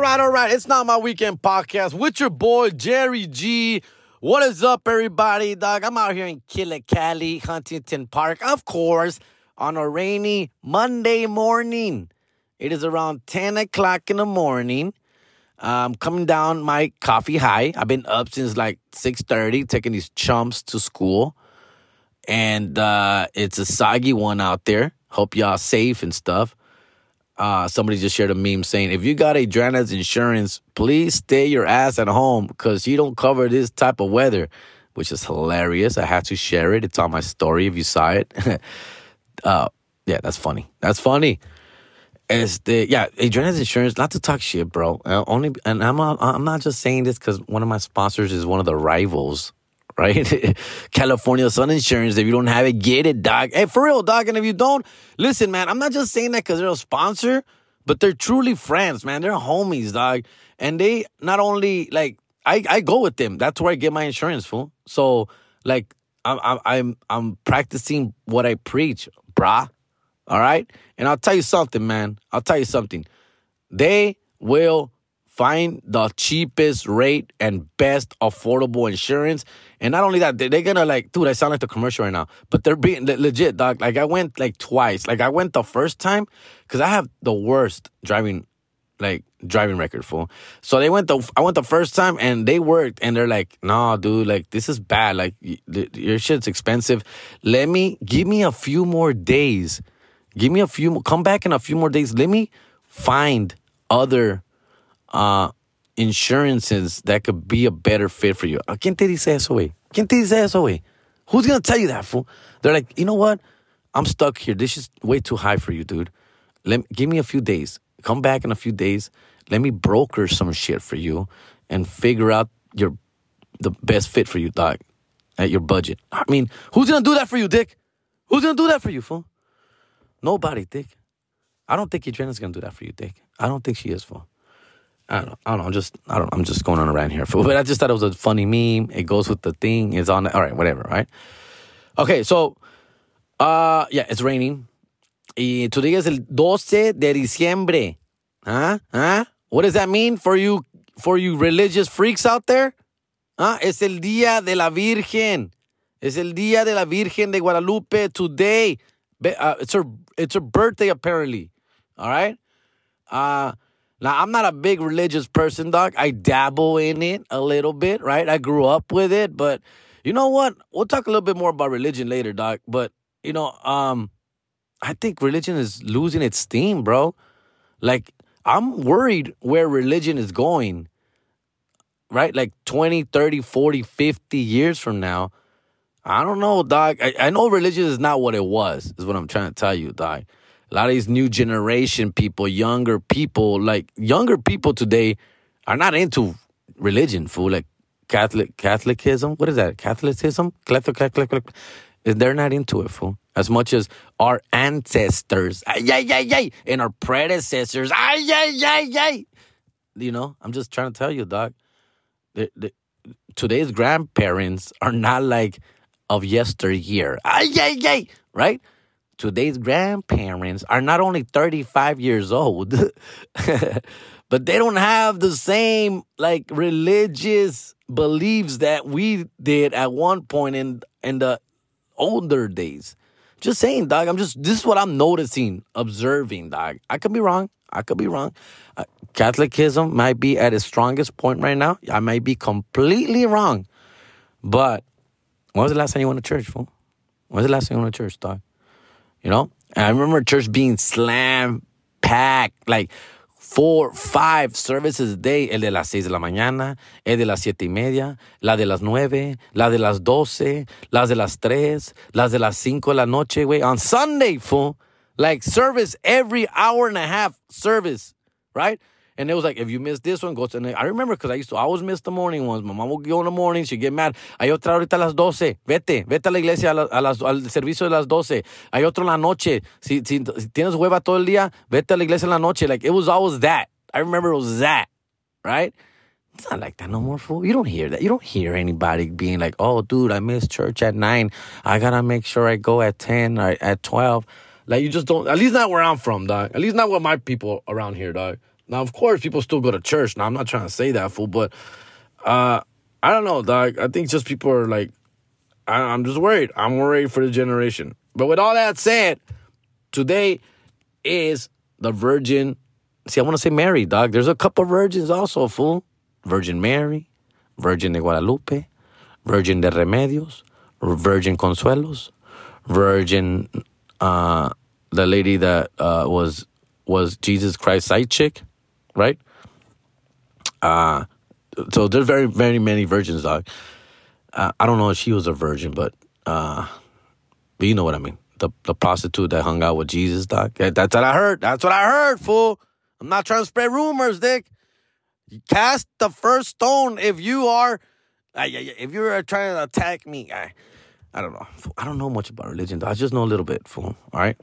All right, all right. It's not my weekend podcast with your boy Jerry G. What is up, everybody? Dog, I'm out here in Killicali, Huntington Park, of course, on a rainy Monday morning. It is around 10 o'clock in the morning. I'm coming down my coffee high. I've been up since like 6:30, taking these chumps to school. And uh, it's a soggy one out there. Hope y'all safe and stuff. Uh, somebody just shared a meme saying, if you got a Adriana's insurance, please stay your ass at home because you don't cover this type of weather, which is hilarious. I had to share it. It's on my story if you saw it. uh, yeah, that's funny. That's funny. It's the yeah, Adriana's insurance. Not to talk shit, bro. Uh, only, and I'm I'm not just saying this because one of my sponsors is one of the rivals right? California Sun Insurance. If you don't have it, get it, dog. Hey, for real, dog. And if you don't, listen, man, I'm not just saying that because they're a sponsor, but they're truly friends, man. They're homies, dog. And they not only like I, I go with them. That's where I get my insurance, fool. So like I'm I'm I'm practicing what I preach, brah. All right? And I'll tell you something, man. I'll tell you something. They will find the cheapest rate and best affordable insurance. And not only that, they're gonna like, dude, I sound like the commercial right now, but they're being legit, dog. Like I went like twice. Like I went the first time because I have the worst driving, like driving record, fool. So they went the, I went the first time and they worked and they're like, nah, dude, like this is bad. Like your shit's expensive. Let me, give me a few more days. Give me a few, come back in a few more days. Let me find other uh, insurances that could be a better fit for you. Ah, ¿Quién te dice eso, güey? ¿Quién te dice eso, güey? Who's gonna tell you that, fool? They're like, you know what? I'm stuck here. This is way too high for you, dude. Let give me a few days. Come back in a few days. Let me broker some shit for you and figure out your the best fit for you, dog, at your budget. I mean, who's gonna do that for you, Dick? Who's gonna do that for you, fool? Nobody, Dick. I don't think Adriana's gonna do that for you, Dick. I don't think she is, fool. I don't, know, I don't know. I'm just, I don't. I'm just going on around here. But I just thought it was a funny meme. It goes with the thing. It's on. All right, whatever. Right. Okay, so, uh, yeah, it's raining. Y today is el 12 de diciembre. Huh? Huh? What does that mean for you, for you religious freaks out there? Huh? Es el día de la Virgen. Es el día de la Virgen de Guadalupe today. Uh, it's her, it's her birthday apparently. All right. Uh now, I'm not a big religious person, doc. I dabble in it a little bit, right? I grew up with it, but you know what? We'll talk a little bit more about religion later, doc. But, you know, um, I think religion is losing its steam, bro. Like, I'm worried where religion is going, right? Like 20, 30, 40, 50 years from now. I don't know, doc. I, I know religion is not what it was, is what I'm trying to tell you, dog a lot of these new generation people, younger people, like younger people today are not into religion, fool. Like Catholic Catholicism. What is that? Catholicism? Catholic, Catholic, Catholic. They're not into it, fool. As much as our ancestors, ay, ay, ay, and our predecessors, ay, ay, ay, ay. You know, I'm just trying to tell you, dog. The, the, today's grandparents are not like of yesteryear. Ay, ay, ay, right? Today's grandparents are not only 35 years old, but they don't have the same like religious beliefs that we did at one point in in the older days. Just saying, dog. I'm just this is what I'm noticing, observing, dog. I could be wrong. I could be wrong. Uh, Catholicism might be at its strongest point right now. I might be completely wrong. But when was the last time you went to church, fool? When was the last time you went to church, dog? You know? And I remember church being slam packed, like four, five services a day. El de las seis de la mañana, el de las siete y media, la de las nueve, la de las doce, las de las tres, las de las cinco de la noche, güey. On Sunday, fool. Like service every hour and a half service, right? And it was like, if you miss this one, go to. And I remember because I used to always miss the morning ones. My mom would go in the morning, she'd get mad. Hay otra ahorita a las 12. Vete, vete a la iglesia a, la, a las, al servicio de las 12. Hay otro en la noche. Si, si, si tienes hueva todo el día, vete a la iglesia en la noche. Like, it was always that. I remember it was that, right? It's not like that no more, fool. You don't hear that. You don't hear anybody being like, oh, dude, I missed church at 9. I got to make sure I go at 10 or at 12. Like, you just don't, at least not where I'm from, dog. At least not with my people around here, dog. Now, of course, people still go to church. Now, I'm not trying to say that, fool, but uh, I don't know, dog. I think just people are like, I, I'm just worried. I'm worried for the generation. But with all that said, today is the Virgin. See, I want to say Mary, dog. There's a couple of virgins also, fool. Virgin Mary, Virgin de Guadalupe, Virgin de Remedios, Virgin Consuelos, Virgin, uh, the lady that uh, was was Jesus Christ side chick, right? Uh, so there's very, very many virgins, dog. Uh, I don't know if she was a virgin, but uh, but you know what I mean. The the prostitute that hung out with Jesus, dog. That's what I heard. That's what I heard, fool. I'm not trying to spread rumors, Dick. Cast the first stone if you are, uh, if you're trying to attack me. I, I don't know. I don't know much about religion. I just know a little bit, fool. All right.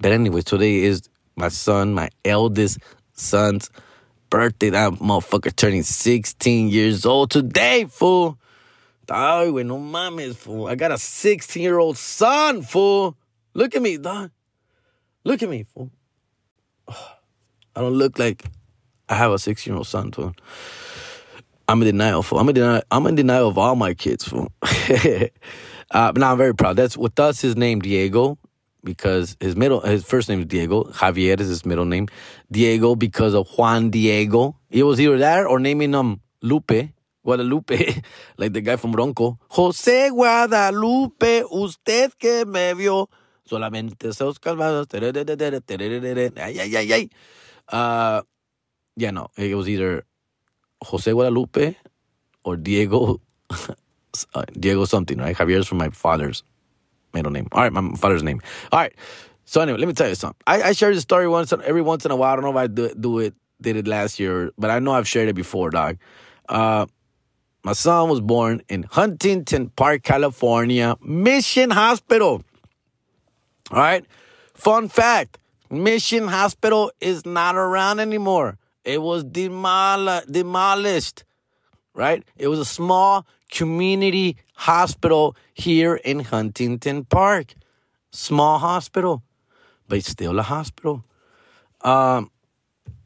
But anyway, today is my son, my eldest son's birthday. That motherfucker turning 16 years old today, fool. Ay, güey, no mames, fool. I got a 16 year old son, fool. Look at me, dog. Look at me, fool. I don't look like I have a 16 year old son, fool. I'm in denial, fool. I'm in denial, I'm in denial of all my kids, fool. uh, but now I'm very proud. That's with us, his name, Diego because his middle his first name is Diego. Javier is his middle name. Diego because of Juan Diego. It was either that or naming him Lupe. Guadalupe, like the guy from Bronco. José Guadalupe, usted que me vio. Solamente esos calvados. Ay, ay, ay, ay. Uh, yeah, no. It was either José Guadalupe or Diego. Uh, Diego something, right? Javier's from my father's middle name. All right, my father's name. All right. So anyway, let me tell you something. I, I share this story once every once in a while. I don't know if I do, do it did it last year, but I know I've shared it before, dog. Uh, my son was born in Huntington Park, California, Mission Hospital. All right. Fun fact Mission Hospital is not around anymore. It was demol- demolished, right? It was a small community hospital here in Huntington Park. Small hospital, but it's still a hospital. Um,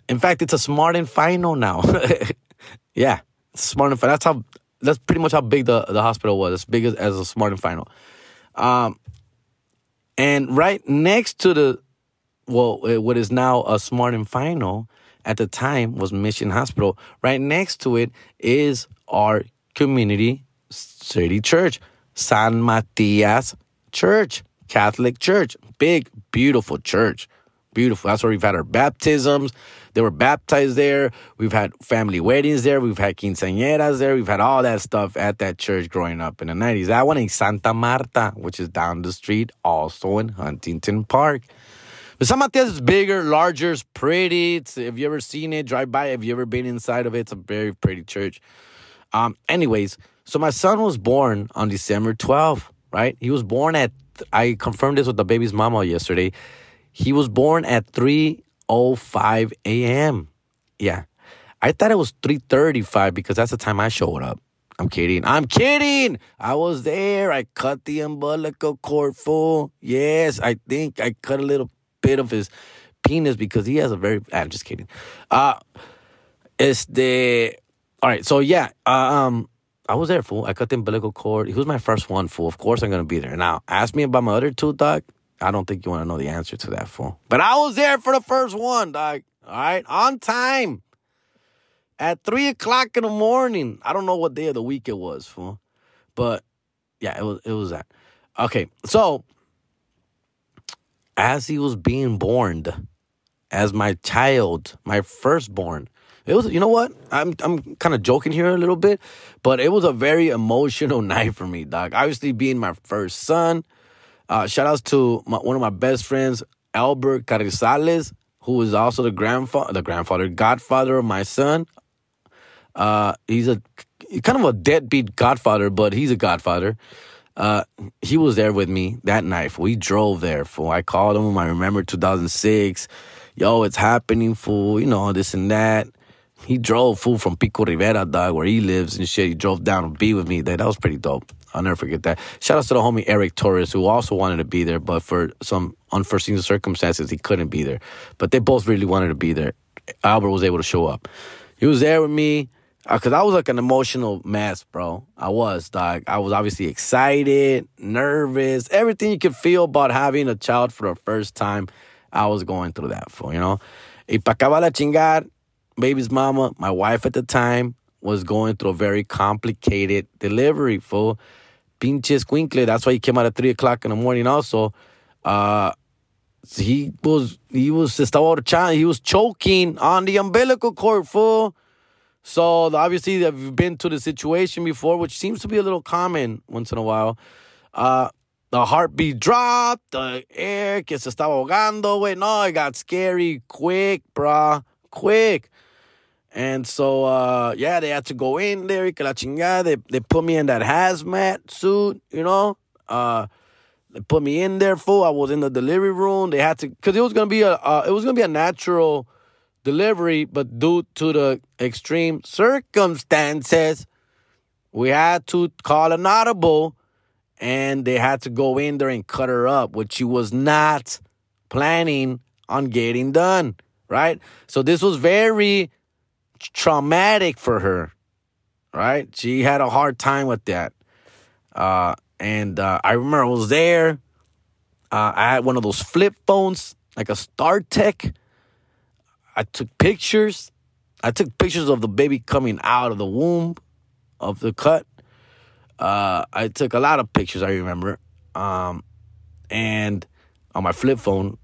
in fact, it's a smart and final now. yeah, smart and final. That's how. That's pretty much how big the, the hospital was. As big as, as a smart and final. Um, and right next to the, well, what is now a smart and final at the time was Mission Hospital. Right next to it is our community city church, San Matias Church, Catholic Church. Big, beautiful church. Beautiful. That's where we've had our baptisms. They were baptized there. We've had family weddings there. We've had quinceañeras there. We've had all that stuff at that church growing up in the 90s. That one in Santa Marta, which is down the street, also in Huntington Park. But San Matias is bigger, larger, it's pretty. It's, have you ever seen it? Drive by. Have you ever been inside of it? It's a very pretty church. Um, anyways, so my son was born on December 12th, right? He was born at I confirmed this with the baby's mama yesterday. He was born at 3:05 a.m. Yeah. I thought it was 3:35 because that's the time I showed up. I'm kidding. I'm kidding. I was there. I cut the umbilical cord full. Yes, I think I cut a little bit of his penis because he has a very. I'm just kidding. Uh, it's the. All right. So yeah. Uh, um. I was there, fool. I cut the umbilical cord. He was my first one, fool. Of course I'm gonna be there. Now, ask me about my other two, dog. I don't think you want to know the answer to that, fool. But I was there for the first one, dog. All right, on time. At three o'clock in the morning. I don't know what day of the week it was, fool. But yeah, it was it was that. Okay, so as he was being born, as my child, my firstborn, it was, you know what? I'm I'm kind of joking here a little bit, but it was a very emotional night for me, dog. Obviously, being my first son. Uh, shout outs to my, one of my best friends, Albert Carrizales, who is also the grandfather, the grandfather, godfather of my son. Uh, he's a kind of a deadbeat godfather, but he's a godfather. Uh, he was there with me that night. We drove there. Fool. I called him. I remember 2006. Yo, it's happening, fool. You know this and that. He drove full from Pico Rivera, dog, where he lives and shit. He drove down to be with me. That, was pretty dope. I'll never forget that. Shout out to the homie Eric Torres, who also wanted to be there, but for some unforeseen circumstances, he couldn't be there. But they both really wanted to be there. Albert was able to show up. He was there with me because uh, I was like an emotional mess, bro. I was, dog. I was obviously excited, nervous, everything you could feel about having a child for the first time. I was going through that, for you know. Y pa acabar la chingar, baby's mama, my wife at the time, was going through a very complicated delivery, fool. Pinches quinkle. That's why he came out at three o'clock in the morning. Also, uh, he was he was estaba He was choking on the umbilical cord, fool. So obviously, they've been to the situation before, which seems to be a little common once in a while. Uh, the heartbeat dropped, the air que se estaba ahogando, Wait, No, it got scary quick, brah, quick. And so, uh, yeah, they had to go in there, que la chingada. They, they put me in that hazmat suit, you know. Uh, they put me in there, full. I was in the delivery room. They had to, cause it was gonna be a, uh, it was gonna be a natural delivery, but due to the extreme circumstances, we had to call an audible and they had to go in there and cut her up, which she was not planning on getting done, right? So this was very traumatic for her, right? She had a hard time with that. Uh, and uh, I remember I was there. Uh, I had one of those flip phones, like a StarTAC. I took pictures. I took pictures of the baby coming out of the womb of the cut. Uh, I took a lot of pictures. I remember, um, and on my flip phone,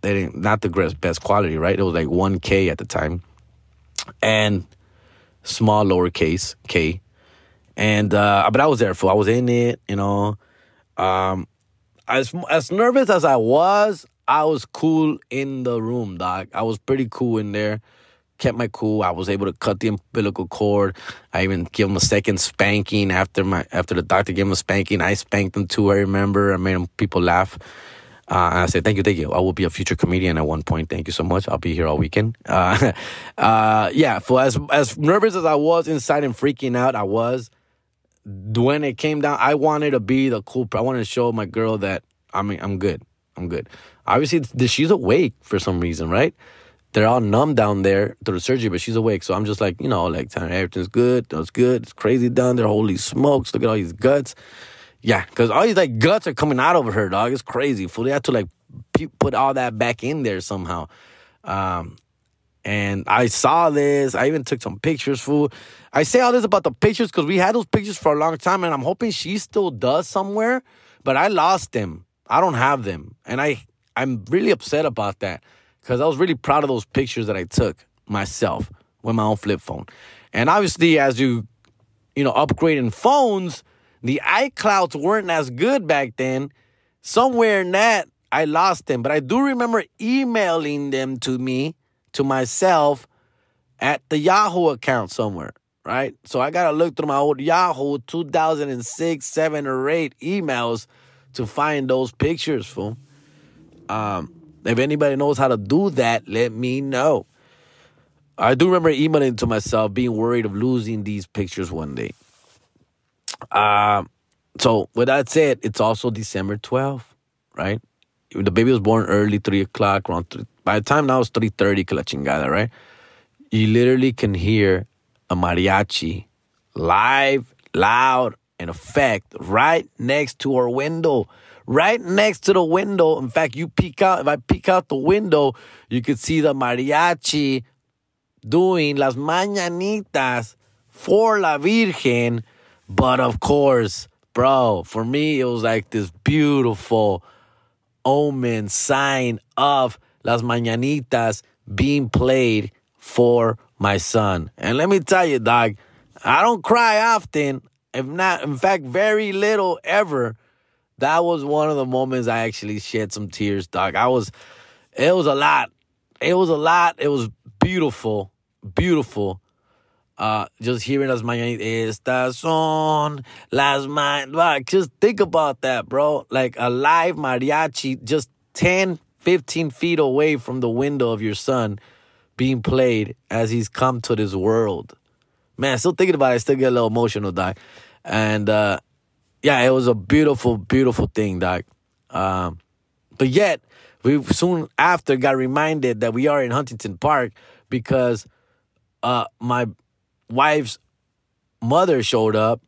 they didn't not the best quality, right? It was like 1K at the time, and small lowercase k, and uh, but I was there for. I was in it, you know. Um, as as nervous as I was, I was cool in the room, dog. I was pretty cool in there kept my cool. I was able to cut the umbilical cord. I even gave him a second spanking after my after the doctor gave him a spanking. I spanked him too. I remember. I made him people laugh. Uh, and I said, thank you, thank you. I will be a future comedian at one point. Thank you so much. I'll be here all weekend. Uh, uh, yeah, for as as nervous as I was inside and freaking out, I was. When it came down, I wanted to be the cool. I wanted to show my girl that I mean I'm good. I'm good. Obviously, she's awake for some reason, right? they're all numb down there through the surgery, but she's awake. So I'm just like, you know, like everything's good. It's good. It's crazy down there. Holy smokes. Look at all these guts. Yeah, because all these like guts are coming out of her, dog. It's crazy. They have to like put all that back in there somehow. Um, and I saw this. I even took some pictures, fool. I say all this about the pictures because we had those pictures for a long time, and I'm hoping she still does somewhere. But I lost them. I don't have them, and I I'm really upset about that because I was really proud of those pictures that I took myself with my own flip phone. And obviously, as you, you know, upgrading phones, the iClouds weren't as good back then. Somewhere in that, I lost them. But I do remember emailing them to me, to myself, at the Yahoo account somewhere, right? So I got to look through my old Yahoo 2006, 7, or 8 emails to find those pictures, fool. Um, if anybody knows how to do that, let me know. I do remember emailing to myself, being worried of losing these pictures one day. Uh, so with that said, it's also December 12th, right? The baby was born early, 3 o'clock, around 3, by the time now it's 3.30, que la chingada, right? You literally can hear a mariachi live, loud, in effect right next to our window right next to the window. In fact, you peek out, if I peek out the window, you could see the mariachi doing las mañanitas for la Virgen. But of course, bro, for me, it was like this beautiful omen sign of las mañanitas being played for my son. And let me tell you, dog, I don't cry often, if not, in fact, very little ever that was one of the moments I actually shed some tears, dog. I was, it was a lot. It was a lot. It was beautiful, beautiful. Uh, just hearing las mañanitas, estas son las mañanitas. Just think about that, bro. Like a live mariachi just 10, 15 feet away from the window of your son being played as he's come to this world. Man, still thinking about it, I still get a little emotional, dog. And uh, yeah, it was a beautiful, beautiful thing, Doc. Um, but yet, we soon after got reminded that we are in Huntington Park because uh my wife's mother showed up,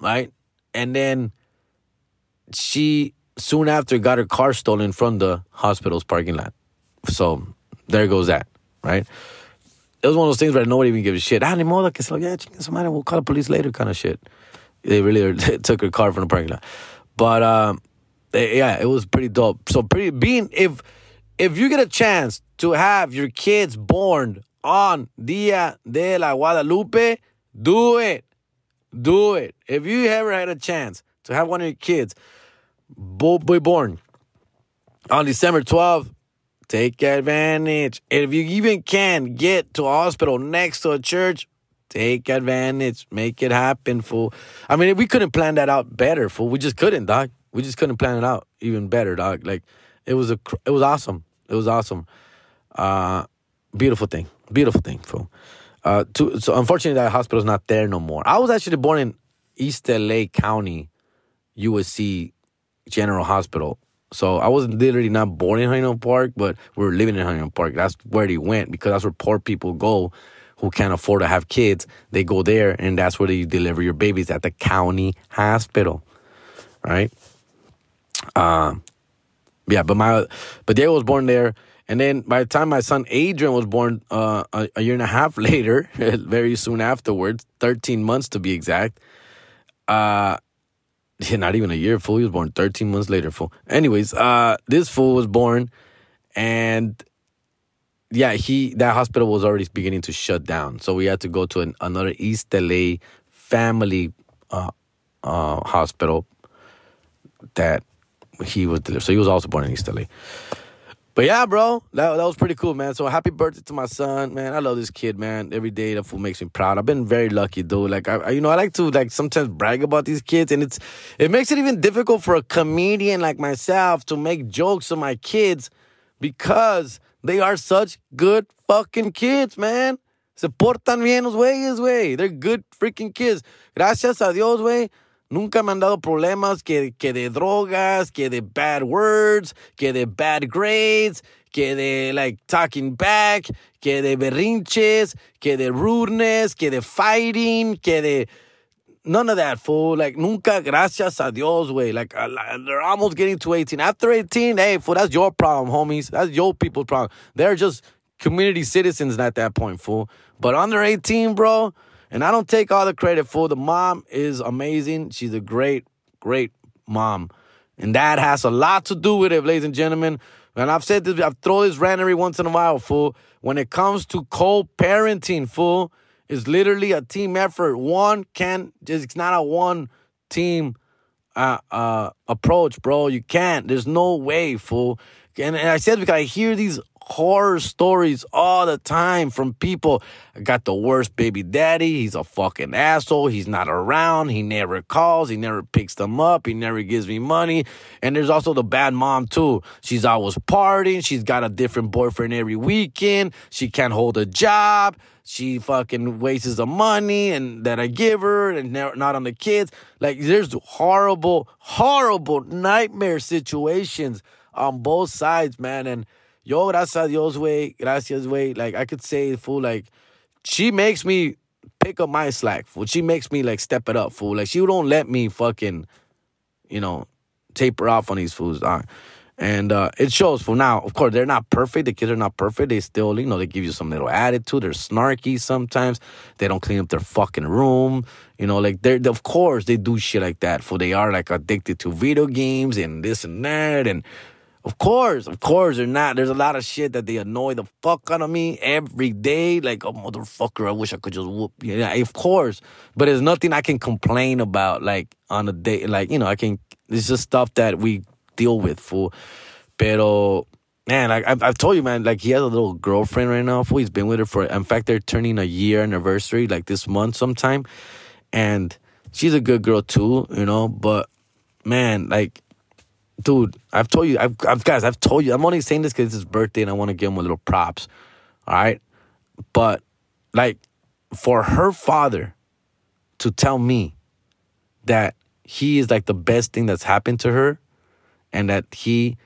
right? And then she soon after got her car stolen from the hospital's parking lot. So there goes that, right? It was one of those things where nobody even gives a shit. Ah, ni modo que se lo yeah, somebody, we'll call the police later kind of shit. They really took her car from the parking lot. But um, yeah, it was pretty dope. So pretty being if if you get a chance to have your kids born on Dia de la Guadalupe, do it. Do it. If you ever had a chance to have one of your kids be born on December 12th, take advantage. If you even can get to a hospital next to a church, take advantage. Make it happen, fool. I mean, we couldn't plan that out better, fool. We just couldn't, doc. We just couldn't plan it out even better, dog. Like it was a, it was awesome. It was awesome. Uh, beautiful thing. Beautiful thing, fool. Uh, so unfortunately, that hospital's not there no more. I was actually born in East LA County, USC General Hospital. So I was literally not born in Huntington Park, but we were living in Huntington Park. That's where they went because that's where poor people go who can't afford to have kids. They go there, and that's where they deliver your babies at the county hospital, right? Um, yeah, but my but Diego was born there, and then by the time my son Adrian was born, uh, a, a year and a half later, very soon afterwards, thirteen months to be exact, uh, not even a year, fool. He was born 13 months later, fool. Anyways, uh, this fool was born, and yeah, he that hospital was already beginning to shut down, so we had to go to an, another East LA family uh, uh, hospital that he was delivered. So he was also born in East LA. But yeah, bro, that, that was pretty cool, man. So happy birthday to my son, man. I love this kid, man. Every day that fool makes me proud. I've been very lucky, dude. Like, I, you know, I like to like sometimes brag about these kids, and it's it makes it even difficult for a comedian like myself to make jokes on my kids because they are such good fucking kids, man. Se portan bien los güeyes, güey. They're good freaking kids. Gracias a Dios, güey. Nunca me han dado problemas que, que de drogas, que de bad words, que de bad grades, que de like talking back, que de berrinches, que de rudeness, que de fighting, que de none of that fool. Like nunca, gracias a Dios, way. Like they're almost getting to 18. After 18, hey, fool, that's your problem, homies. That's your people's problem. They're just community citizens at that point, fool. But under 18, bro, and I don't take all the credit for the mom is amazing. She's a great, great mom. And that has a lot to do with it, ladies and gentlemen. And I've said this, I've thrown this rant every once in a while, fool. When it comes to co-parenting, fool, it's literally a team effort. One can just it's not a one team uh, uh, approach, bro. You can't. There's no way, fool. And, and I said because I hear these horror stories all the time from people. I got the worst baby daddy. He's a fucking asshole. He's not around. He never calls. He never picks them up. He never gives me money. And there's also the bad mom too. She's always partying. She's got a different boyfriend every weekend. She can't hold a job. She fucking wastes the money and that I give her and not on the kids. Like there's horrible, horrible nightmare situations on both sides, man. And yo, gracias a Dios, way, gracias, way. Like I could say, fool, like she makes me pick up my slack, fool. She makes me like step it up, fool. Like she don't let me fucking, you know, taper off on these fools. Uh, and uh, it shows for now. Of course, they're not perfect. The kids are not perfect. They still, you know, they give you some little attitude. They're snarky sometimes. They don't clean up their fucking room. You know, like they're, of course, they do shit like that. For they are like addicted to video games and this and that. And of course, of course, they're not. There's a lot of shit that they annoy the fuck out of me every day. Like, oh, motherfucker, I wish I could just whoop. Yeah, of course. But there's nothing I can complain about, like, on a day. Like, you know, I can, it's just stuff that we deal with, fool. Pero, man, like, I've, I've told you, man, like, he has a little girlfriend right now, fool. He's been with her for, in fact, they're turning a year anniversary, like, this month sometime. And she's a good girl, too, you know, but, man, like, dude, I've told you, I've, I've guys, I've told you, I'm only saying this because it's his birthday and I want to give him a little props. All right. But like for her father to tell me that he is like the best thing that's happened to her and that he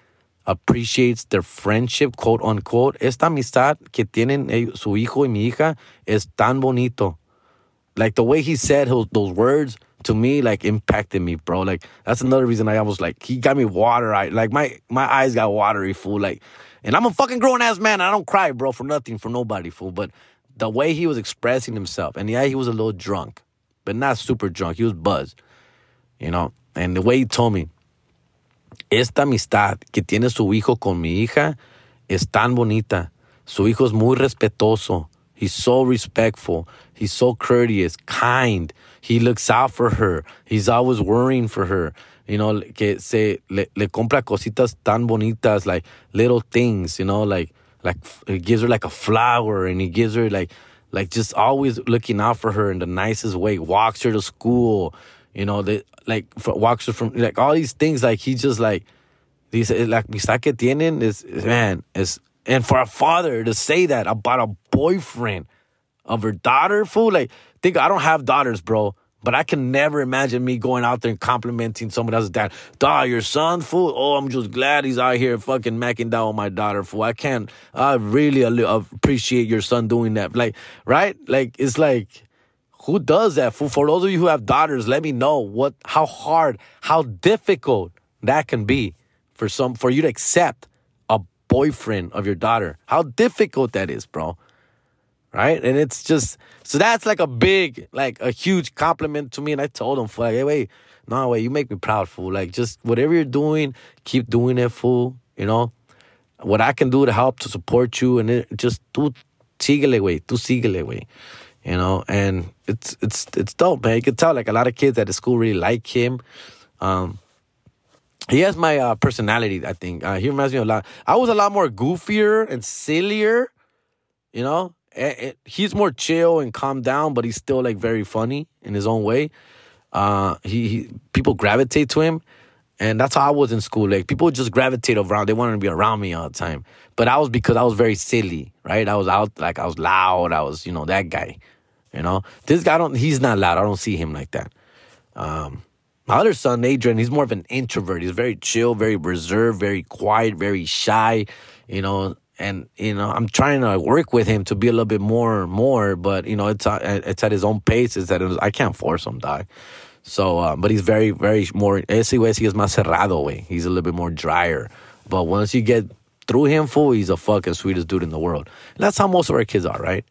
appreciates their friendship, quote unquote. Esta amistad que tienen su hijo y mi hija es tan bonito. Like the way he said those words to me, like impacted me, bro. Like that's another reason I was like, he got me water. I like my my eyes got watery, fool. Like, and I'm a fucking grown ass man. I don't cry, bro, for nothing, for nobody, fool. But the way he was expressing himself, and yeah, he was a little drunk, but not super drunk. He was buzzed, you know. And the way he told me, esta amistad que tiene su hijo con mi hija es tan bonita. Su hijo es muy respetuoso. He's so respectful. He's so courteous, kind. He looks out for her. He's always worrying for her. You know, que se le, le compra cositas tan bonitas, like little things, you know, like like he gives her like a flower and he gives her like like just always looking out for her in the nicest way. Walks her to school, you know, the like walks her from like all these things. Like he just like these eh, like amistad que tienen is man is and for a father to say that about a boyfriend of her daughter, fool. Like think I don't have daughters, bro. But I can never imagine me going out there and complimenting someone else's dad. Dog, your son, fool. Oh, I'm just glad he's out here fucking macking down on my daughter, fool. I can't. I really appreciate your son doing that. Like, right? Like, it's like, who does that, fool? For those of you who have daughters, let me know what, how hard, how difficult that can be for some, for you to accept a boyfriend of your daughter. How difficult that is, bro right? And it's just so that's like a big, like a huge compliment to me. And I told him, like, hey, wait, no, wait, you make me proud, fool. Like, just whatever you're doing, keep doing it, fool. You know, what I can do to help to support you, and it, just tú síguele, way, tú síguele, way. You know, and it's it's it's dope, man. You can tell like a lot of kids at the school really like him. Um, he has my uh, personality, I think. Uh, he reminds me a lot. I was a lot more goofier and sillier, you know, he's more chill and calm down, but he's still like very funny in his own way. Uh, he, he people gravitate to him, and that's how I was in school. Like people just gravitate around. They wanted to be around me all the time. But I was because I was very silly, right? I was out like I was loud. I was you know that guy. You know this guy don't. He's not loud. I don't see him like that. Um, my other son, Adrian, he's more of an introvert. He's very chill, very reserved, very quiet, very shy. You know, and you know I'm trying to work with him to be a little bit more more, but you know it's uh, it's at his own pace. It's that I can't force him, dog. So, uh, but he's very very more. Ese güey sí es más cerrado, way. He's a little bit more drier. But once you get through him, full, he's a fucking sweetest dude in the world. And that's how most of our kids are, right?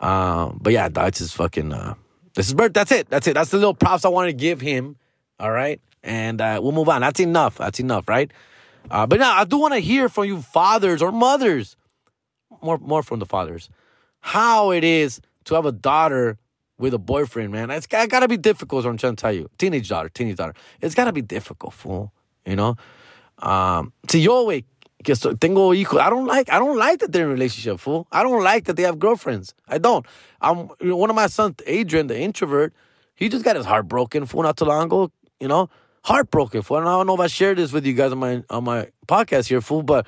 Um, but yeah, that's his fucking. Uh, this is Bert. That's it. That's it. That's the little props I want to give him. All right, and uh, we'll move on. That's enough. That's enough, right? Uh, but now I do want to hear from you fathers or mothers, more more from the fathers, how it is to have a daughter with a boyfriend, man. It's got, got to be difficult. I'm trying to tell you, teenage daughter, teenage daughter. It's got to be difficult, fool. You know. Um, si yo, güey, que tengo hijos, I don't like, I don't like that they're in relationship, fool. I don't like that they have girlfriends. I don't. I'm one of my sons, Adrian, the introvert. He just got his heart broken, fool, not too long ago. You know heartbroken. For I don't know if I shared this with you guys on my on my podcast here, fool, but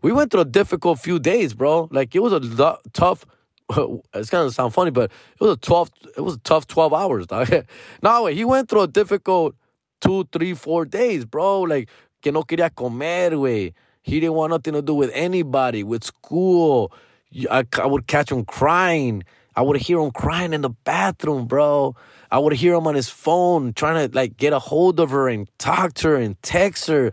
we went through a difficult few days, bro. Like it was a tough. It's gonna sound funny, but it was a twelve. It was a tough twelve hours. Dog. no, he went through a difficult two, three, four days, bro. Like que no quería comer, way. He didn't want nothing to do with anybody, with school. I, I would catch him crying. I would hear him crying in the bathroom, bro. I would hear him on his phone trying to like get a hold of her and talk to her and text her.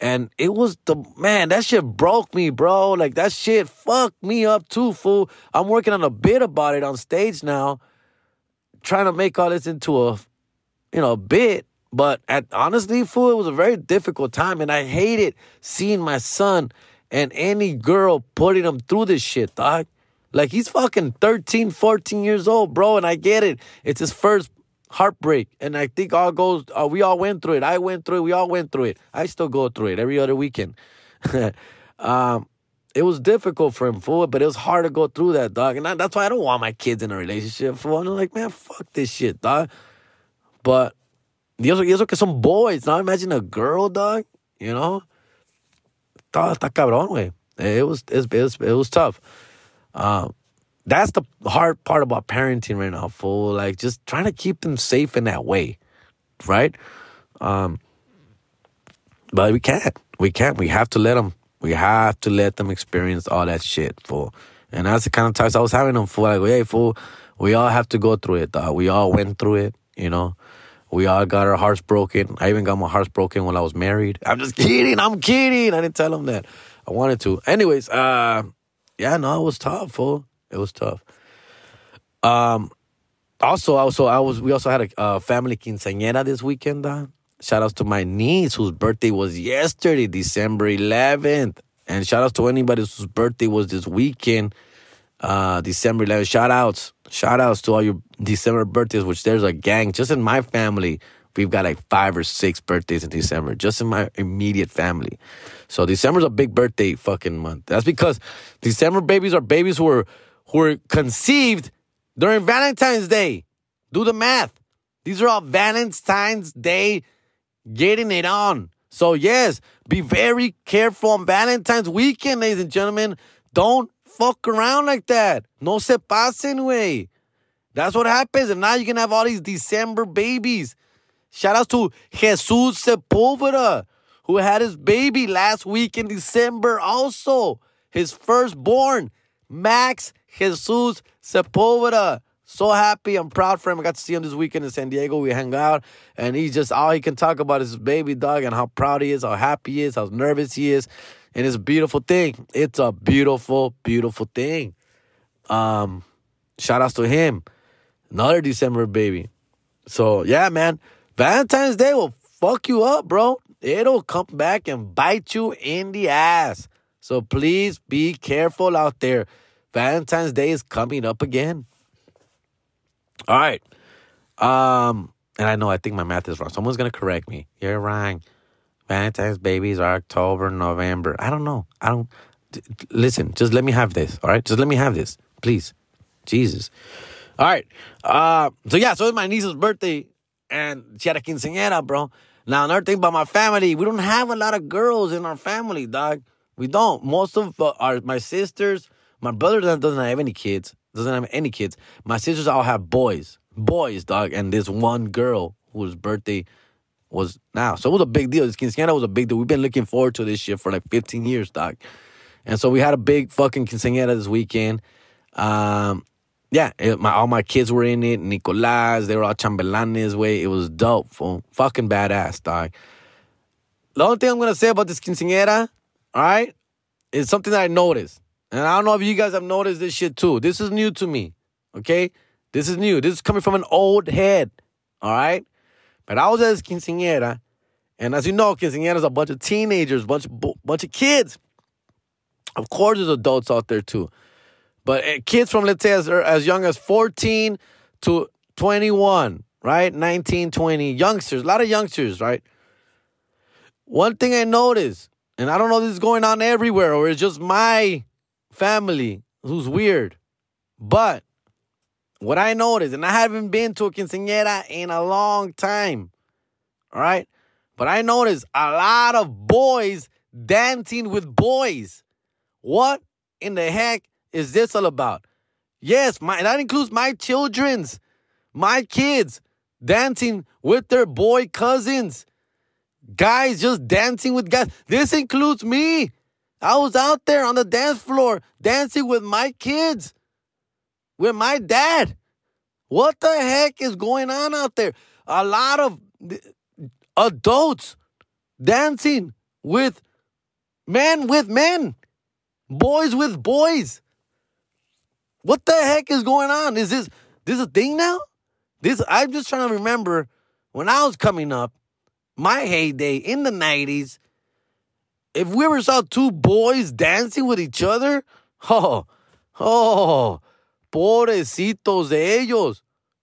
And it was the man, that shit broke me, bro. Like that shit fucked me up too, fool. I'm working on a bit about it on stage now, trying to make all this into a you know, a bit. But at honestly, fool, it was a very difficult time. And I hated seeing my son and any girl putting him through this shit, dog. Like he's fucking 13, 14 years old, bro, and I get it. It's his first heartbreak, and I think all goes. Uh, we all went through it. I went through it. We all went through it. I still go through it every other weekend. um, it was difficult for him, fool, but it was hard to go through that, dog. And I, that's why I don't want my kids in a relationship, fool. I'm like, man, fuck this shit, dog. But y eso, y eso que boys. Now imagine a girl, dog. You know, cabrón. It was, it was, it was tough. Um, that's the hard part about parenting right now, fool. Like just trying to keep them safe in that way, right? Um, But we can't. We can't. We have to let them. We have to let them experience all that shit, fool. And that's the kind of talks I was having them, fool. Like, hey, fool, we all have to go through it, dog. We all went through it, you know. We all got our hearts broken. I even got my hearts broken when I was married. I'm just kidding. I'm kidding. I didn't tell them that. I wanted to. Anyways, uh, yeah, no, it was tough, fool. It was tough. Um, also, also, I was. We also had a uh, family quinceañera this weekend. Dog. Shout outs to my niece whose birthday was yesterday, December 11th. And shout outs to anybody whose birthday was this weekend, uh, December 11th. Shout outs. Shout outs to all your December birthdays, which there's a gang. Just in my family, we've got like five or six birthdays in December, just in my immediate family. So December's a big birthday fucking month. That's because December babies are babies who were who were conceived during Valentine's Day. Do the math. These are all Valentine's Day getting it on. So, yes, be very careful on Valentine's weekend, ladies and gentlemen. Don't fuck around like that. No se pasen, way. That's what happens. And now you can have all these December babies. Shout out to Jesus Sepulveda, who had his baby last week in December also. His firstborn, Max Jesus Sepulveda. So happy. I'm proud for him. I got to see him this weekend in San Diego. We hang out, and he's just all he can talk about is his baby dog and how proud he is, how happy he is, how nervous he is. And it's a beautiful thing. It's a beautiful, beautiful thing. Um, shout outs to him. Another December baby. So yeah, man. Valentine's Day will fuck you up, bro. It'll come back and bite you in the ass. So please be careful out there. Valentine's Day is coming up again. All right. Um, and I know I think my math is wrong. Someone's gonna correct me. You're wrong. Valentine's babies are October, November. I don't know. I don't listen. Just let me have this. All right. Just let me have this, please. Jesus. All right. Uh, so yeah. So it's my niece's birthday, and she had a quinceañera, bro. Now another thing about my family, we don't have a lot of girls in our family, dog. We don't. Most of uh, our my sisters, my brother doesn't have any kids doesn't have any kids. My sisters all have boys, boys, dog, and this one girl whose birthday was now. So it was a big deal. This quinceañera was a big deal. We've been looking forward to this shit for like 15 years, dog. And so we had a big fucking quinceañera this weekend. Um, yeah, it, my all my kids were in it. Nicolás, they were all chambelanes way. It was dope, fool. Fucking badass, dog. The only thing I'm gonna say about this quinceañera, all right, is something that I noticed. And I don't know if you guys have noticed this shit too. This is new to me. Okay? This is new. This is coming from an old head. All right? But I was at this quinceañera, and as you know, quinceañera is a bunch of teenagers, bunch bunch of kids. Of course, there's adults out there too, but eh, kids from let's say as as young as 14 to 21, right? 19, 20, youngsters, a lot of youngsters, right? One thing I noticed, and I don't know this is going on everywhere or it's just my family who's weird. But what I noticed, and I haven't been to a quinceañera in a long time, all right? But I noticed a lot of boys dancing with boys. What in the heck is this all about? Yes, my that includes my children's, my kids dancing with their boy cousins. Guys just dancing with guys. This includes me. I was out there on the dance floor dancing with my kids, with my dad. What the heck is going on out there? A lot of adults dancing with men with men, boys with boys. What the heck is going on? Is this this a thing now? This I'm just trying to remember when I was coming up, my heyday in the 90s, if we ever saw two boys dancing with each other, oh, oh, pobrecitos de ellos.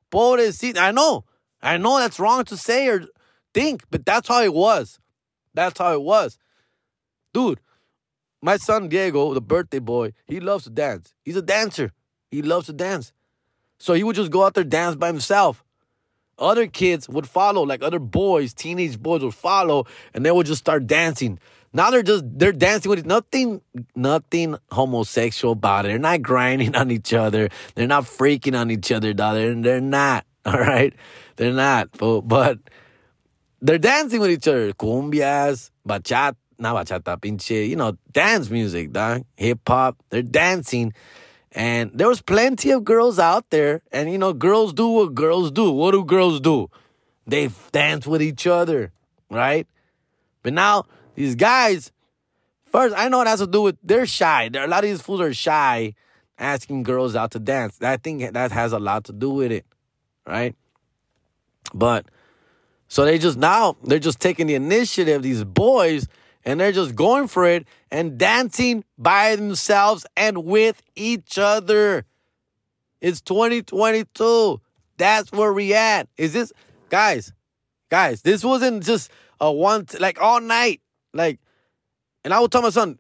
Pobrecitos. I know. I know that's wrong to say or think, but that's how it was. That's how it was. Dude, my son Diego, the birthday boy, he loves to dance. He's a dancer. He loves to dance. So he would just go out there dance by himself. Other kids would follow, like other boys, teenage boys would follow, and they would just start dancing. Now they're just they're dancing with. Nothing, nothing homosexual about it. They're not grinding on each other. They're not freaking on each other. They're, they're not. All right, they're not. But, but they're dancing with each other. Cumbias, bachata, not bachata, pinche, you know, dance music, dog. Hip hop. They're dancing. And there was plenty of girls out there. And, you know, girls do what girls do. What do girls do? They dance with each other, right? But now, these guys, first, I know it has to do with they're shy. There, a lot of these fools are shy asking girls out to dance. I think that has a lot to do with it, right? But so they just now they're just taking the initiative, these boys, and they're just going for it and dancing by themselves and with each other. It's 2022. That's where we at. Is this guys? Guys, this wasn't just a one like all night. Like, and I would tell my son.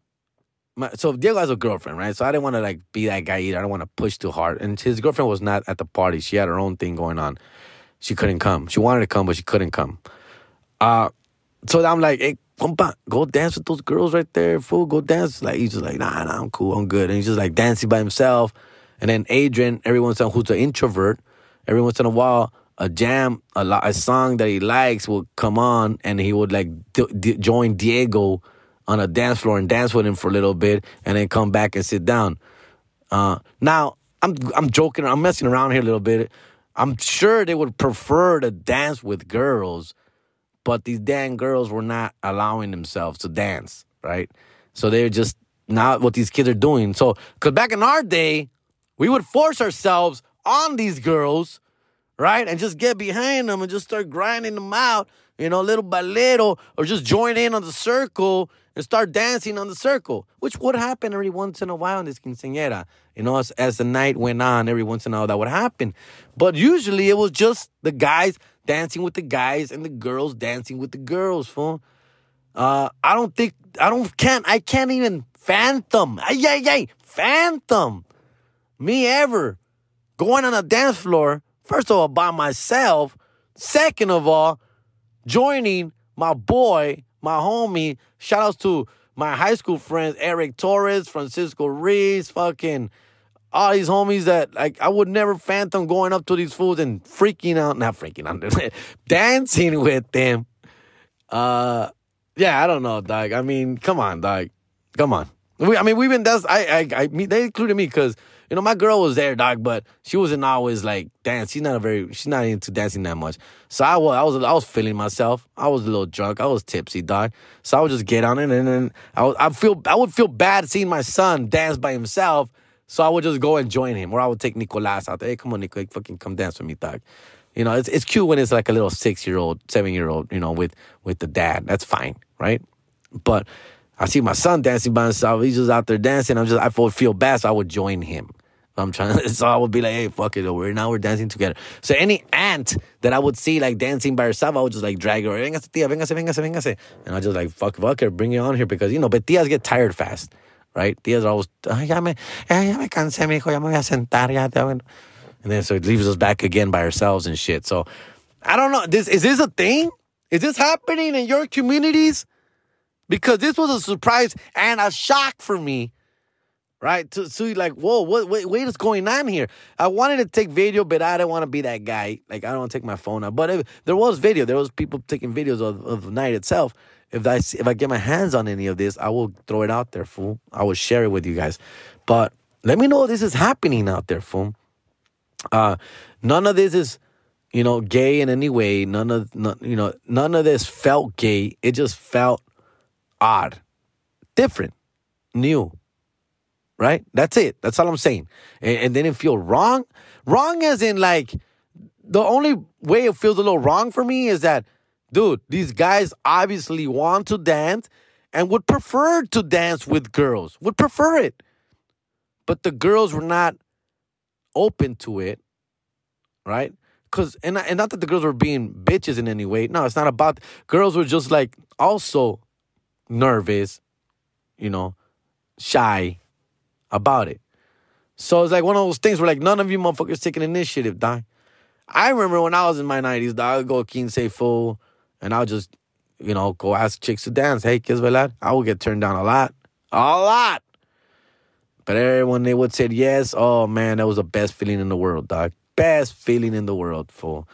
My, so Diego has a girlfriend, right? So I didn't want to like be that guy either. I don't want to push too hard. And his girlfriend was not at the party. She had her own thing going on. She couldn't come. She wanted to come, but she couldn't come. Uh, so I'm like, hey, go dance with those girls right there, fool. Go dance. Like he's just like, nah, nah, I'm cool, I'm good. And he's just like dancing by himself. And then Adrian, every once in a while, who's an introvert, every once in a while, a jam, a, a song that he likes will come on, and he would like d- d- join Diego on a dance floor and dance with him for a little bit, and then come back and sit down. Uh, now I'm I'm joking, I'm messing around here a little bit. I'm sure they would prefer to dance with girls, but these damn girls were not allowing themselves to dance, right? So they're just not what these kids are doing. So, because back in our day, we would force ourselves on these girls, right? And just get behind them and just start grinding them out, you know, little by little, or just join in on the circle and start dancing on the circle, which would happen every once in a while in this quinceañera. You know, as, as the night went on, every once in a while that would happen. But usually it was just the guys dancing with the guys and the girls dancing with the girls, fool. Uh, I don't think, I don't, can't, I can't even phantom, ay, ay, ay, phantom me ever going on a dance floor, first of all, by myself, second of all, joining my boy my homie. Shout outs to my high school friends, Eric Torres, Francisco Reese, fucking all these homies that like I would never phantom going up to these fools and freaking out, not freaking out, dancing with them. Uh yeah, I don't know, dog. I mean, come on, dog. Come on. We, I mean, we've been that's I I, I they included me because you know, my girl was there, dog, but she wasn't always like dance. She's not a very, she's not into dancing that much. So I was, I was, I was feeling myself. I was a little drunk. I was tipsy, dog. So I would just get on it, and then I would, I feel, I would feel bad seeing my son dance by himself. So I would just go and join him, or I would take Nicolas out there. Hey, come on, Nico, fucking come dance with me, dog. You know, it's it's cute when it's like a little six year old, seven year old, you know, with with the dad. That's fine, right? But I see my son dancing by himself. He's just out there dancing. I'm just I feel bad, so I would join him. I'm trying to, so I would be like, hey, fuck it, we're now we're dancing together. So any aunt that I would see like dancing by herself, I would just like drag her, véngase, tía, véngase, véngase, véngase. And I just like, fuck, fuck her, bring it on here because, you know, but tías get tired fast, right? Tías are always, Ay, ya me, ya me cansé, mijo, ya me voy a sentar, ya te And then so it leaves us back again by ourselves and shit. So I don't know, this, is this a thing? Is this happening in your communities? Because this was a surprise and a shock for me right? So, so like, whoa, what, wait, what's going on here? I wanted to take video, but I didn't want to be that guy. Like, I don't want to take my phone out. But if, there was video. There was people taking videos of, of the night itself. If I if I get my hands on any of this, I will throw it out there, fool. I will share it with you guys. But let me know this is happening out there, fool. Uh, none of this is, you know, gay in any way. None of, none, you know, none of this felt gay. It just felt odd, different, new right? That's it. That's all I'm saying. And, and didn't feel wrong. Wrong as in like the only way it feels a little wrong for me is that, dude, these guys obviously want to dance and would prefer to dance with girls, would prefer it. But the girls were not open to it, right? Cause and, and not that the girls were being bitches in any way. No, it's not about girls were just like also nervous, you know, shy, about it. So it's like one of those things where like none of you motherfuckers taking initiative, dog. I remember when I was in my 90s, dog, I would go quince full and I'll just, you know, go ask chicks to dance. Hey, kids, velad. I would get turned down a lot. A lot. But everyone they would say yes, oh man, that was the best feeling in the world, dog. Best feeling in the world, fool.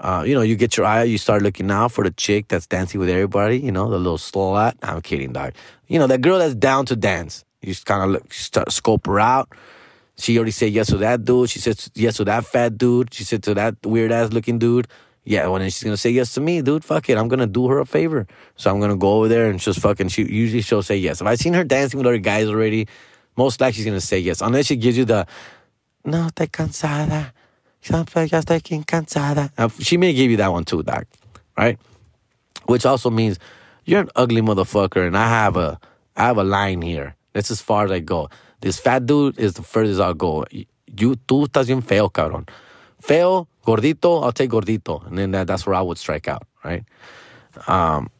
Uh, you know, you get your eye, you start looking out for the chick that's dancing with everybody, you know, the little slut. I'm kidding, dog. You know, that girl that's down to dance. You just kind of look, start scope her out. She already said yes to that dude. She said yes to that fat dude. She said to that weird ass looking dude. Yeah, well, then she's gonna say yes to me, dude. Fuck it, I'm gonna do her a favor. So I'm gonna go over there and just fucking. She usually she'll say yes. If I've seen her dancing with other guys already, most likely she's gonna say yes, unless she gives you the, no, estoy cansada. She may give you that one too, doc. Right? Which also means you're an ugly motherfucker, and I have a I have a line here. That's as far as I go. This fat dude is the furthest I'll go. You, tú estás bien feo, cabrón. Feo, gordito, I'll take gordito, and then that, that's where I would strike out, right? Um,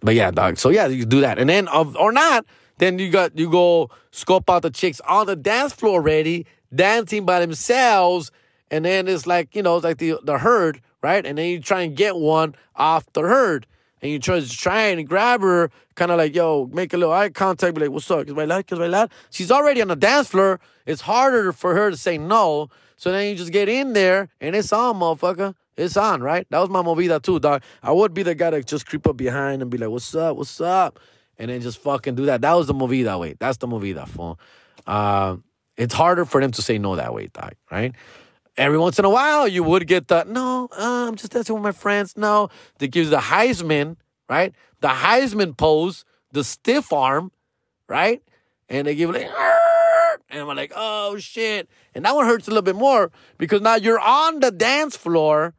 but yeah, dog. So yeah, you do that, and then of or not, then you got you go scope out the chicks on the dance floor ready dancing by themselves, and then it's like you know, it's like the the herd, right? And then you try and get one off the herd, and you try to try and grab her, kind of like yo, make a little eye contact, be like, "What's up? Cause bailar, cause bailar." She's already on the dance floor. It's harder for her to say no. So then you just get in there, and it's on, motherfucker. It's on, right? That was my movida too, dog. I would be the guy to just creep up behind and be like, "What's up? What's up?" And then just fucking do that. That was the movida way. That's the movida, fool. Uh, it's harder for them to say no that way, dog. Right? Every once in a while, you would get the no. Uh, I'm just dancing with my friends. No, that gives the Heisman, right? The Heisman pose, the stiff arm, right? And they give like, and I'm like, oh shit. And that one hurts a little bit more because now you're on the dance floor,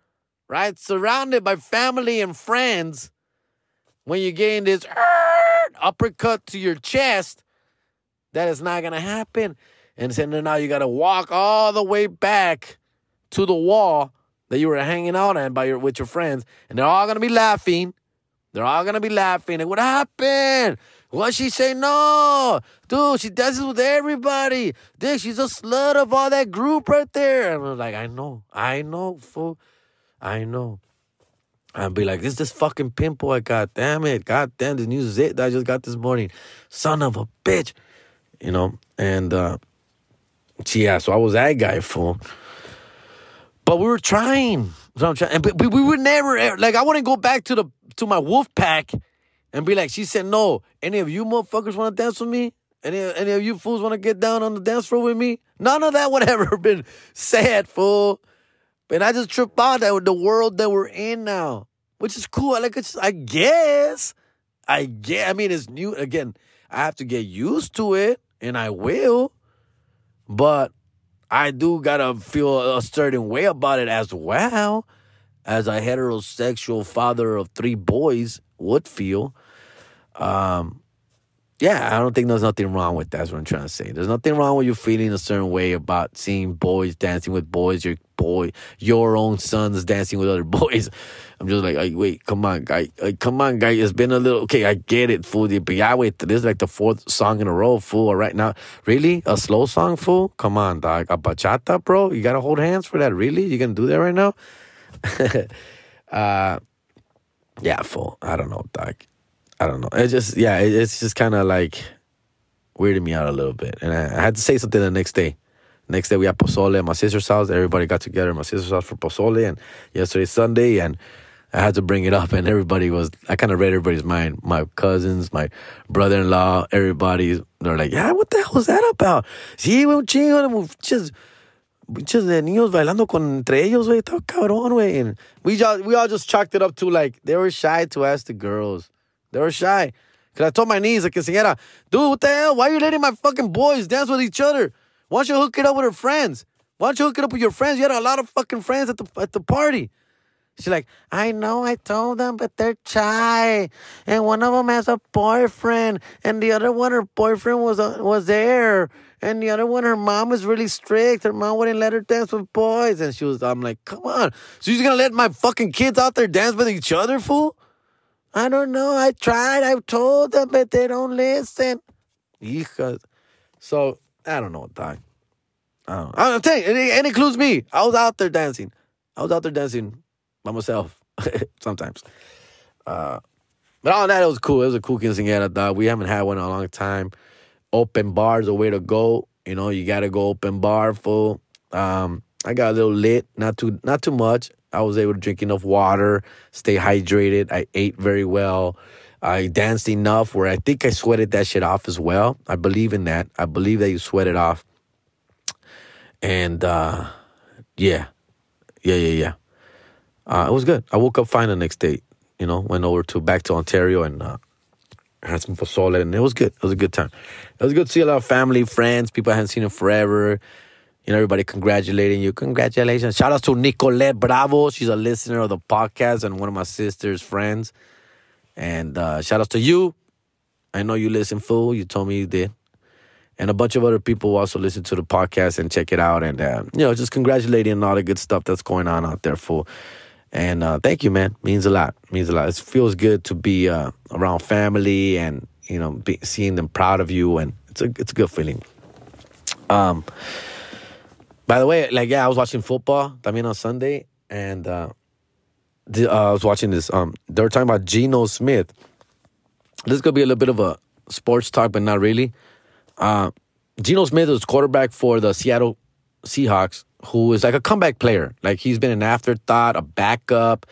right? Surrounded by family and friends. When you gain this uppercut to your chest, that is not gonna happen. And so now you gotta walk all the way back to the wall that you were hanging out at by your with your friends, and they're all gonna be laughing. They're all gonna be laughing. What happened? What she say? No, dude, she does dances with everybody. Dude, she's a slut of all that group right there. And I'm like, I know, I know, fool, I know. I'd be like, this is this fucking pimple I got. Damn it, god damn, this new zit that I just got this morning. Son of a bitch, you know. And uh, yeah, so I was that guy, fool. But we were trying. So I'm trying, and but we, we would never eh, like. I wouldn't go back to the to my wolf pack and be like, she said no. Any of you motherfuckers want to dance with me? Any any of you fools want to get down on the dance floor with me? None of that would ever been said, fool. But I just trip out that the world that we're in now, which is cool. I like it's, I guess. I get. I mean, it's new again. I have to get used to it, and I will. But I do gotta feel a certain way about it as well, as a heterosexual father of three boys would feel. Um, yeah, I don't think there's nothing wrong with that. That's what I'm trying to say. There's nothing wrong with you feeling a certain way about seeing boys dancing with boys, your boy, your own sons dancing with other boys. I'm just like, wait, come on, guy, like, come on, guy. It's been a little okay. I get it, fool. But yeah, wait, this is like the fourth song in a row, fool. Right now, really, a slow song, fool. Come on, dog. A bachata, bro. You gotta hold hands for that. Really, you gonna do that right now? uh, yeah, fool. I don't know, dog. I don't know. It just yeah, it, it's just kind of like weirded me out a little bit, and I, I had to say something the next day. Next day we had pozole at my sister's house. Everybody got together at my sister's house for pozole, and yesterday's Sunday, and I had to bring it up, and everybody was. I kind of read everybody's mind. My cousins, my brother-in-law, everybody. They're like, "Yeah, what the hell was that about?" Sí, un chingo de muchas, de niños bailando con entre ellos, güey. Cabrón, güey. And we just, we all just chalked it up to like they were shy to ask the girls. They were shy. Cause I told my niece, like, quinceañera, dude, what the hell? Why are you letting my fucking boys dance with each other? Why don't you hook it up with her friends? Why don't you hook it up with your friends? You had a lot of fucking friends at the at the party. She's like, I know, I told them, but they're shy, and one of them has a boyfriend, and the other one, her boyfriend was uh, was there, and the other one, her mom was really strict. Her mom wouldn't let her dance with boys, and she was. I'm like, come on, so you're gonna let my fucking kids out there dance with each other, fool? I don't know. I tried. I've told them, but they don't listen. Hijas. So I don't know, dog. I don't know. I'm telling you, it, it includes me. I was out there dancing. I was out there dancing by myself sometimes. Uh, but all that, it was cool. It was a cool quinceañera, dog. We haven't had one in a long time. Open bar is way to go. You know, you gotta go open bar full. Um, I got a little lit, not too, not too much. I was able to drink enough water, stay hydrated. I ate very well. I danced enough where I think I sweated that shit off as well. I believe in that. I believe that you sweat it off. And uh, yeah, yeah, yeah, yeah. Uh, it was good. I woke up fine the next day. You know, went over to back to Ontario and uh, had some pozole, and it was good. It was a good time. It was good to see a lot of family, friends, people I hadn't seen in forever. You know, everybody congratulating you. Congratulations. Shout out to Nicolette Bravo. She's a listener of the podcast and one of my sister's friends. And uh, shout out to you. I know you listen, fool. You told me you did. And a bunch of other people also listen to the podcast and check it out. And, uh, you know, just congratulating on all the good stuff that's going on out there, fool. And uh, thank you, man. Means a lot. Means a lot. It feels good to be uh, around family and you know be, seeing them proud of you, and it's a it's a good feeling. Um. By the way, like yeah, I was watching football. I mean on Sunday, and uh, the, uh, I was watching this. Um, they were talking about Geno Smith. This is gonna be a little bit of a sports talk, but not really. Uh, Geno Smith was quarterback for the Seattle Seahawks who is like a comeback player. Like he's been an afterthought, a backup,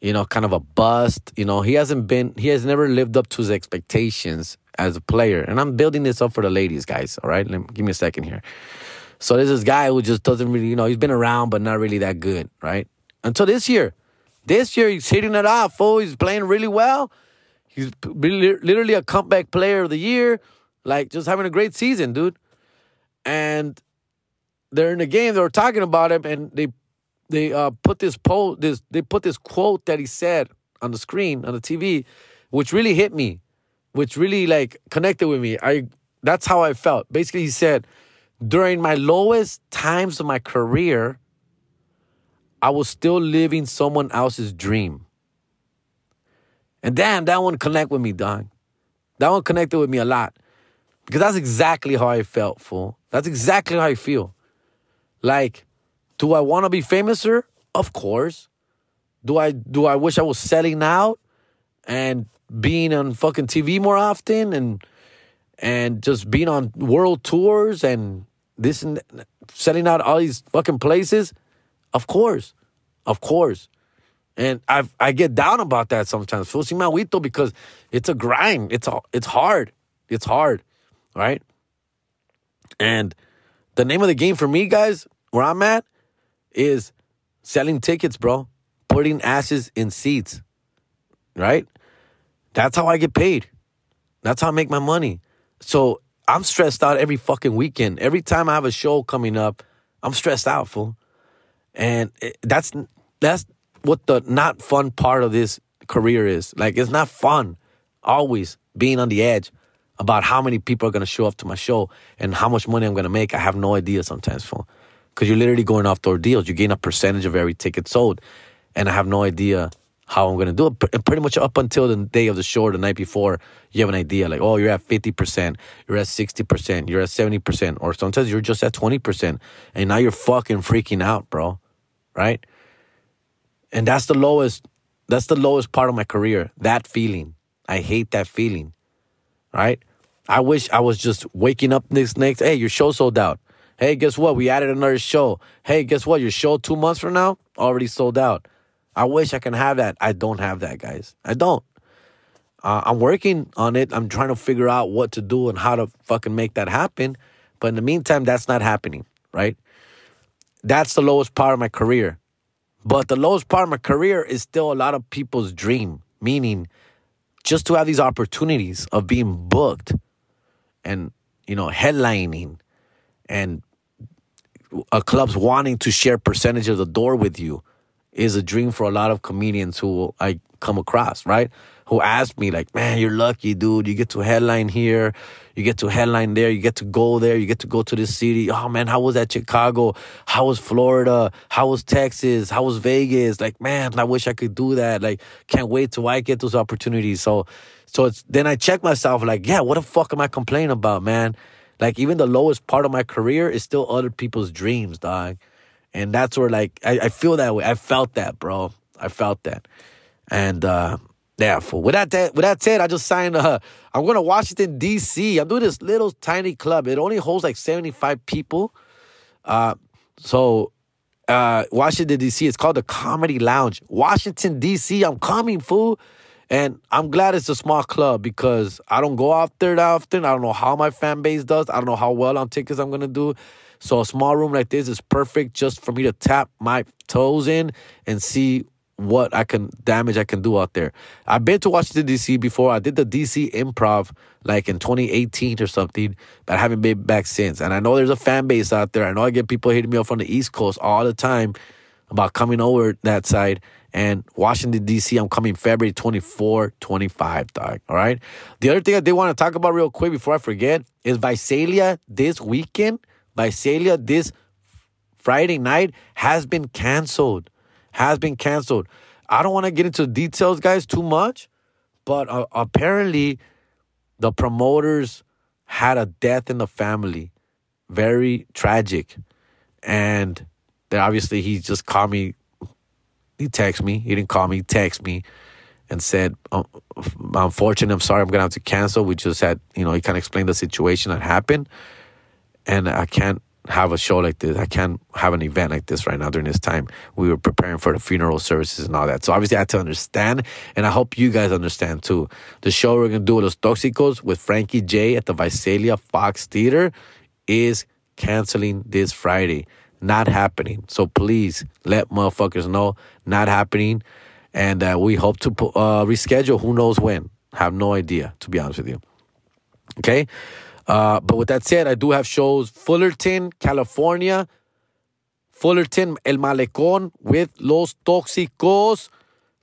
you know, kind of a bust. You know, he hasn't been, he has never lived up to his expectations as a player. And I'm building this up for the ladies, guys. All right, Let me, give me a second here. So there's this guy who just doesn't really, you know, he's been around but not really that good, right? Until this year. This year he's hitting it off. Oh, he's playing really well. He's literally a comeback player of the year, like just having a great season, dude. And they're in the game. They were talking about him, and they they uh, put this post this they put this quote that he said on the screen on the TV, which really hit me, which really like connected with me. I that's how I felt. Basically, he said, during my lowest times of my career, I was still living someone else's dream. And damn, that one connect with me, dog. That one connected with me a lot. Because that's exactly how I felt, fool. That's exactly how I feel. Like, do I want to be famouser? Of course. Do I do I wish I was selling out and being on fucking TV more often and and just being on world tours and this and selling out all these fucking places? Of course. Of course. And I I get down about that sometimes. Fusimawito because it's a grind. It's it's hard. It's hard. Right? And the name of the game for me, guys, where I'm at, is selling tickets, bro. Putting asses in seats. Right? That's how I get paid. That's how I make my money. So I'm stressed out every fucking weekend. Every time I have a show coming up, I'm stressed out, fool. And it, that's that's what the not fun part of this career is. Like it's not fun always being on the edge about how many people are going to show up to my show and how much money I'm going to make. I have no idea sometimes, for because you're literally going off door deals. You gain a percentage of every ticket sold, and I have no idea how I'm going to do it. Pretty much up until the day of the show or the night before, you have an idea like, oh, you're at 50%, you're at 60%, you're at 70%, or sometimes you're just at 20%, and now you're fucking freaking out, bro. Right? And that's the lowest, that's the lowest part of my career. That feeling. I hate that feeling. Right? I wish I was just waking up this next, hey, your show sold out. Hey, guess what? We added another show. Hey, guess what? Your show two months from now already sold out. I wish I can have that. I don't have that, guys. I don't. Uh, I'm working on it. I'm trying to figure out what to do and how to fucking make that happen. But in the meantime, that's not happening, right? That's the lowest part of my career. But the lowest part of my career is still a lot of people's dream, meaning just to have these opportunities of being booked and you know headlining and a club's wanting to share percentage of the door with you is a dream for a lot of comedians who I come across, right? Who asked me like, "Man, you're lucky, dude. You get to headline here, you get to headline there, you get to go there, you get to go to this city. Oh man, how was that Chicago? How was Florida? How was Texas? How was Vegas? Like, man, I wish I could do that. Like, can't wait till I get those opportunities." So so it's then I check myself like, yeah, what the fuck am I complaining about, man? Like even the lowest part of my career is still other people's dreams, dog. And that's where like I, I feel that way. I felt that, bro. I felt that. And uh for with that with that said, I just signed uh I'm going to Washington DC. I'm doing this little tiny club. It only holds like 75 people. Uh so uh, Washington D.C. It's called the Comedy Lounge, Washington D.C. I'm coming, fool. And I'm glad it's a small club because I don't go out there that often. I don't know how my fan base does. I don't know how well on tickets I'm gonna do. So a small room like this is perfect just for me to tap my toes in and see what I can damage I can do out there. I've been to Washington D.C. before. I did the D.C. Improv like in 2018 or something, but I haven't been back since. And I know there's a fan base out there. I know I get people hitting me up from the East Coast all the time about coming over that side. And Washington, D.C., I'm coming February 24, 25, dog. All right. The other thing I did want to talk about real quick before I forget is Visalia this weekend. Visalia this Friday night has been canceled. Has been canceled. I don't want to get into details, guys, too much, but uh, apparently the promoters had a death in the family. Very tragic. And obviously he just called me. He texted me. He didn't call me. He texted me and said, oh, "Unfortunately, I'm sorry. I'm gonna have to cancel." We just had, you know, he kind of explained the situation that happened, and I can't have a show like this. I can't have an event like this right now during this time. We were preparing for the funeral services and all that. So obviously I had to understand, and I hope you guys understand too. The show we're gonna do with Los Toxicos with Frankie J at the Visalia Fox Theater is canceling this Friday. Not happening. So please let motherfuckers know not happening. And uh, we hope to uh, reschedule. Who knows when? Have no idea, to be honest with you. Okay. Uh, but with that said, I do have shows Fullerton, California, Fullerton, El Malecón with Los Toxicos,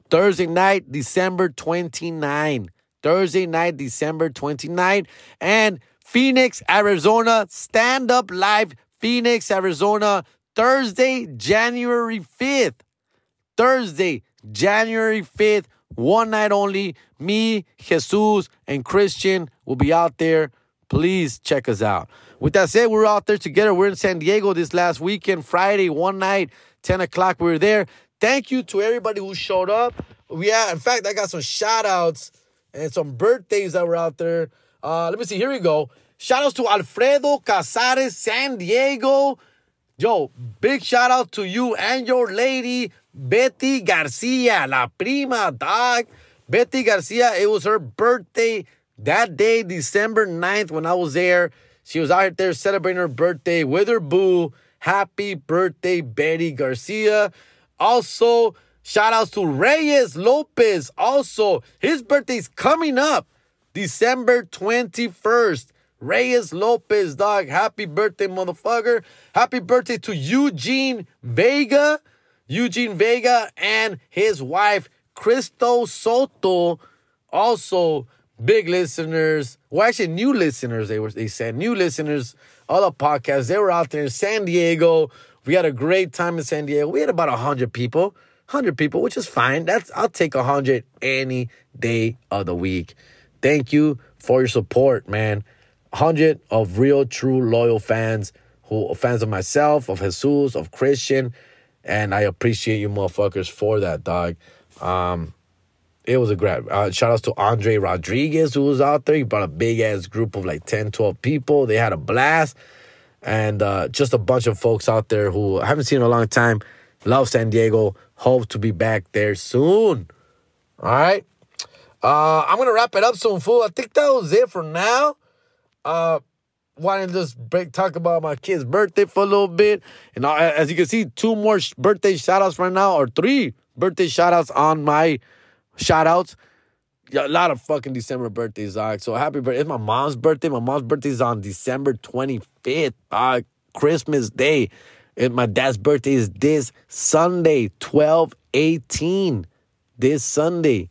Thursday night, December 29. Thursday night, December 29. And Phoenix, Arizona, stand up live, Phoenix, Arizona, Thursday, January 5th. Thursday, January 5th, one night only. Me, Jesus, and Christian will be out there please check us out. With that said, we're out there together. We're in San Diego this last weekend, Friday, one night, 10 o'clock. We were there. Thank you to everybody who showed up. We Yeah, in fact, I got some shout outs and some birthdays that were out there. Uh, let me see. Here we go. Shout outs to Alfredo Casares, San Diego. Yo, big shout out to you and your lady, Betty Garcia, la prima dog. Betty Garcia, it was her birthday that day, December 9th, when I was there, she was out there celebrating her birthday with her boo. Happy birthday, Betty Garcia. Also, shout outs to Reyes Lopez. Also, his birthday's coming up December 21st. Reyes Lopez, dog. Happy birthday, motherfucker. Happy birthday to Eugene Vega. Eugene Vega and his wife, Cristo Soto. Also, big listeners. Well, actually, new listeners. They were they said new listeners. All the podcasts. They were out there in San Diego. We had a great time in San Diego. We had about hundred people, hundred people, which is fine. That's I'll take hundred any day of the week. Thank you for your support, man. Hundred of real, true, loyal fans who fans of myself, of Jesus, of Christian, and I appreciate you motherfuckers for that, dog. Um, it was a great uh, shout outs to Andre Rodriguez who was out there. He brought a big ass group of like 10, 12 people. They had a blast. And uh, just a bunch of folks out there who I haven't seen in a long time. Love San Diego. Hope to be back there soon. All right. Uh, I'm gonna wrap it up soon, fool. I think that was it for now. Uh to just break talk about my kid's birthday for a little bit. And as you can see, two more birthday shout outs right now, or three birthday shout outs on my shout outs. A lot of fucking December birthdays, dog. So happy birthday. It's my mom's birthday. My mom's birthday is on December 25th, dog. Christmas Day. And my dad's birthday is this Sunday, 12 18. This Sunday.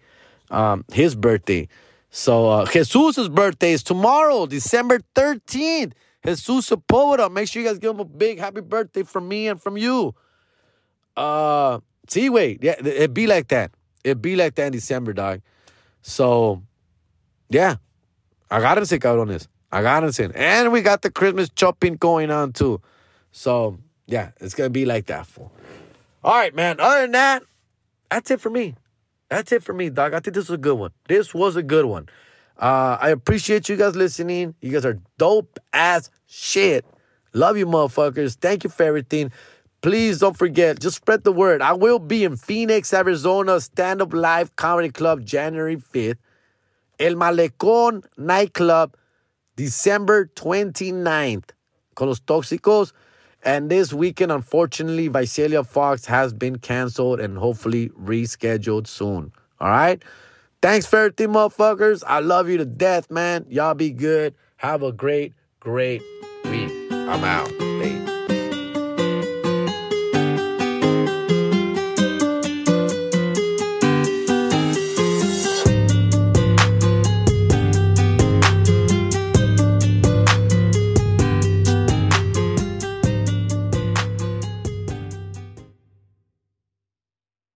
Um, his birthday. So uh Jesus' birthday is tomorrow, December 13th. Jesus Sepulveda. Make sure you guys give him a big happy birthday from me and from you. Uh see, wait, yeah, it be like that. It be like that in December, dog. So, yeah. Agárrense, cabrones. Agárrense. And we got the Christmas chopping going on, too. So, yeah, it's going to be like that, fool. All right, man. Other than that, that's it for me. That's it for me, dog. I think this was a good one. This was a good one. Uh, I appreciate you guys listening. You guys are dope ass shit. Love you, motherfuckers. Thank you for everything. Please don't forget, just spread the word. I will be in Phoenix, Arizona, Stand Up Live Comedy Club, January 5th. El Malecón Nightclub, December 29th. Con los Tóxicos. And this weekend, unfortunately, Visalia Fox has been canceled and hopefully rescheduled soon. All right? Thanks for everything, motherfuckers. I love you to death, man. Y'all be good. Have a great, great week. I'm out.